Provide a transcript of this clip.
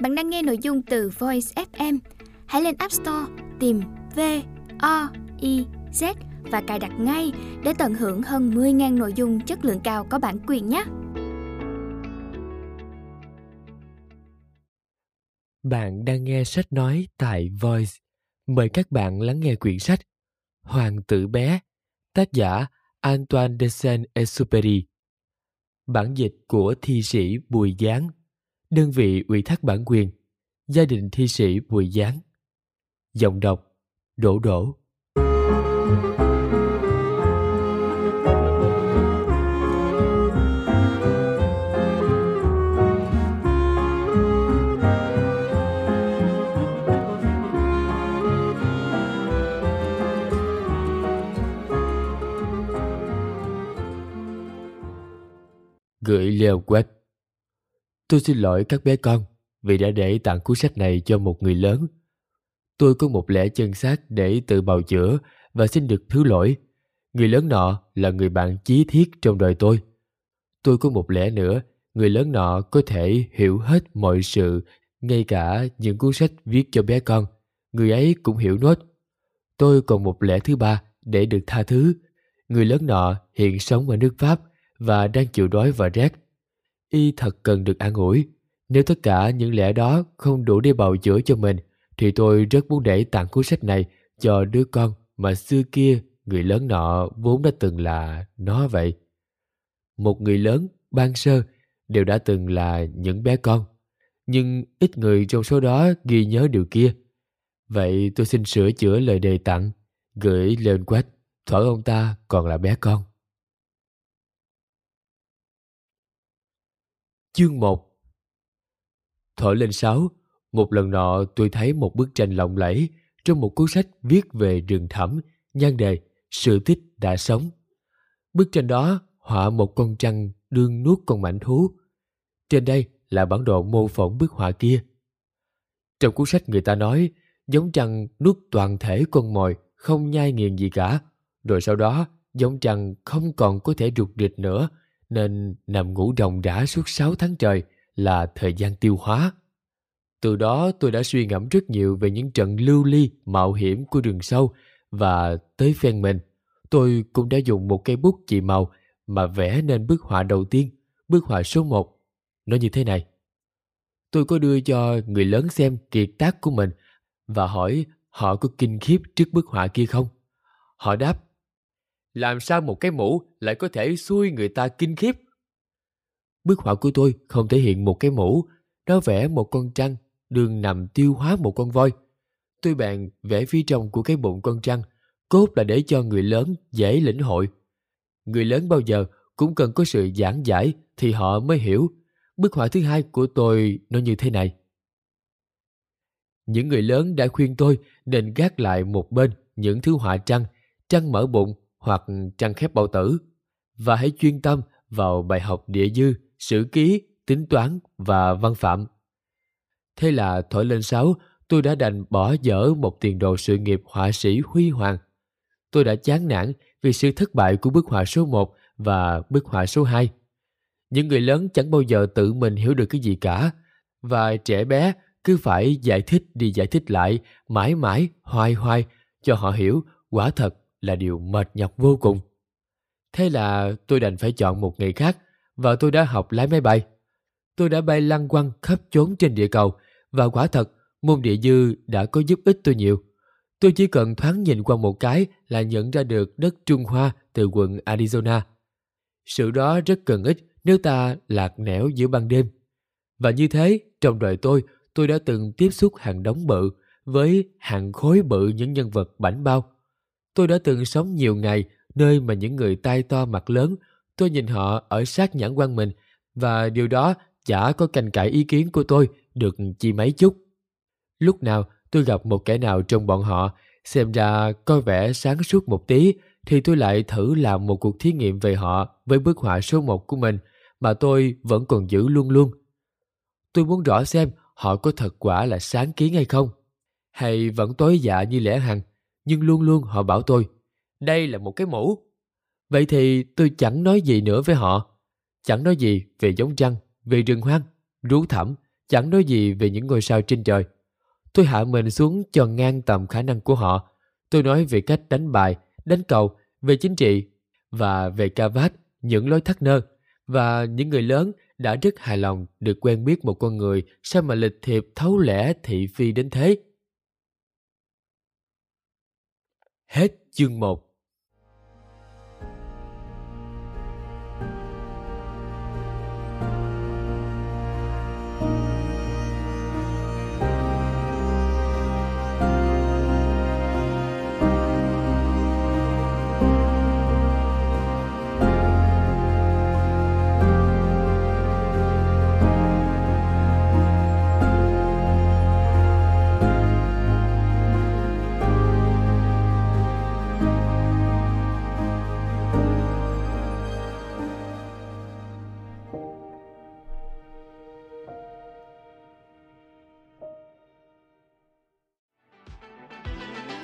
Bạn đang nghe nội dung từ Voice FM. Hãy lên App Store tìm V O I Z và cài đặt ngay để tận hưởng hơn 10.000 nội dung chất lượng cao có bản quyền nhé. Bạn đang nghe sách nói tại Voice. Mời các bạn lắng nghe quyển sách Hoàng tử bé, tác giả Antoine de Saint-Exupéry. Bản dịch của thi sĩ Bùi Giáng đơn vị ủy thác bản quyền, gia đình thi sĩ Bùi Giáng. Giọng đọc Đỗ Đỗ. gửi leo quét Tôi xin lỗi các bé con vì đã để tặng cuốn sách này cho một người lớn. Tôi có một lẽ chân xác để tự bào chữa và xin được thứ lỗi. Người lớn nọ là người bạn chí thiết trong đời tôi. Tôi có một lẽ nữa, người lớn nọ có thể hiểu hết mọi sự, ngay cả những cuốn sách viết cho bé con. Người ấy cũng hiểu nốt. Tôi còn một lẽ thứ ba để được tha thứ. Người lớn nọ hiện sống ở nước Pháp và đang chịu đói và rét y thật cần được an ủi. Nếu tất cả những lẽ đó không đủ để bào chữa cho mình, thì tôi rất muốn để tặng cuốn sách này cho đứa con mà xưa kia người lớn nọ vốn đã từng là nó vậy. Một người lớn, ban sơ, đều đã từng là những bé con. Nhưng ít người trong số đó ghi nhớ điều kia. Vậy tôi xin sửa chữa lời đề tặng, gửi lên quách, thỏa ông ta còn là bé con. Chương 1 Thổi lên sáu, một lần nọ tôi thấy một bức tranh lộng lẫy trong một cuốn sách viết về rừng thẳm, nhan đề Sự tích đã sống. Bức tranh đó họa một con trăng đương nuốt con mảnh thú. Trên đây là bản đồ mô phỏng bức họa kia. Trong cuốn sách người ta nói giống trăng nuốt toàn thể con mồi không nhai nghiền gì cả. Rồi sau đó giống trăng không còn có thể rụt rịch nữa nên nằm ngủ ròng rã suốt 6 tháng trời là thời gian tiêu hóa. Từ đó tôi đã suy ngẫm rất nhiều về những trận lưu ly mạo hiểm của rừng sâu và tới phen mình, tôi cũng đã dùng một cây bút chì màu mà vẽ nên bức họa đầu tiên, bức họa số 1. Nó như thế này. Tôi có đưa cho người lớn xem kiệt tác của mình và hỏi họ có kinh khiếp trước bức họa kia không. Họ đáp làm sao một cái mũ lại có thể xui người ta kinh khiếp? Bức họa của tôi không thể hiện một cái mũ, nó vẽ một con trăng đường nằm tiêu hóa một con voi. Tôi bèn vẽ phía trong của cái bụng con trăng, cốt là để cho người lớn dễ lĩnh hội. Người lớn bao giờ cũng cần có sự giảng giải thì họ mới hiểu. Bức họa thứ hai của tôi nó như thế này. Những người lớn đã khuyên tôi nên gác lại một bên những thứ họa trăng, trăng mở bụng hoặc trăng khép bao tử và hãy chuyên tâm vào bài học địa dư, sử ký, tính toán và văn phạm. Thế là thổi lên sáu, tôi đã đành bỏ dở một tiền đồ sự nghiệp họa sĩ huy hoàng. Tôi đã chán nản vì sự thất bại của bức họa số 1 và bức họa số 2. Những người lớn chẳng bao giờ tự mình hiểu được cái gì cả, và trẻ bé cứ phải giải thích đi giải thích lại mãi mãi hoài hoài cho họ hiểu quả thật là điều mệt nhọc vô cùng. Thế là tôi đành phải chọn một nghề khác và tôi đã học lái máy bay. Tôi đã bay lăn quăng khắp chốn trên địa cầu và quả thật môn địa dư đã có giúp ích tôi nhiều. Tôi chỉ cần thoáng nhìn qua một cái là nhận ra được đất Trung Hoa từ quận Arizona. Sự đó rất cần ích nếu ta lạc nẻo giữa ban đêm. Và như thế, trong đời tôi, tôi đã từng tiếp xúc hàng đống bự với hàng khối bự những nhân vật bảnh bao Tôi đã từng sống nhiều ngày nơi mà những người tay to mặt lớn, tôi nhìn họ ở sát nhãn quan mình và điều đó chả có cành cãi ý kiến của tôi được chi mấy chút. Lúc nào tôi gặp một kẻ nào trong bọn họ xem ra có vẻ sáng suốt một tí thì tôi lại thử làm một cuộc thí nghiệm về họ với bức họa số một của mình mà tôi vẫn còn giữ luôn luôn. Tôi muốn rõ xem họ có thật quả là sáng kiến hay không, hay vẫn tối dạ như lẽ hằng nhưng luôn luôn họ bảo tôi, đây là một cái mũ. Vậy thì tôi chẳng nói gì nữa với họ. Chẳng nói gì về giống trăng, về rừng hoang, rú thẳm, chẳng nói gì về những ngôi sao trên trời. Tôi hạ mình xuống cho ngang tầm khả năng của họ. Tôi nói về cách đánh bài, đánh cầu, về chính trị và về ca vát, những lối thắt nơ. Và những người lớn đã rất hài lòng được quen biết một con người sao mà lịch thiệp thấu lẽ thị phi đến thế. Hết chương 1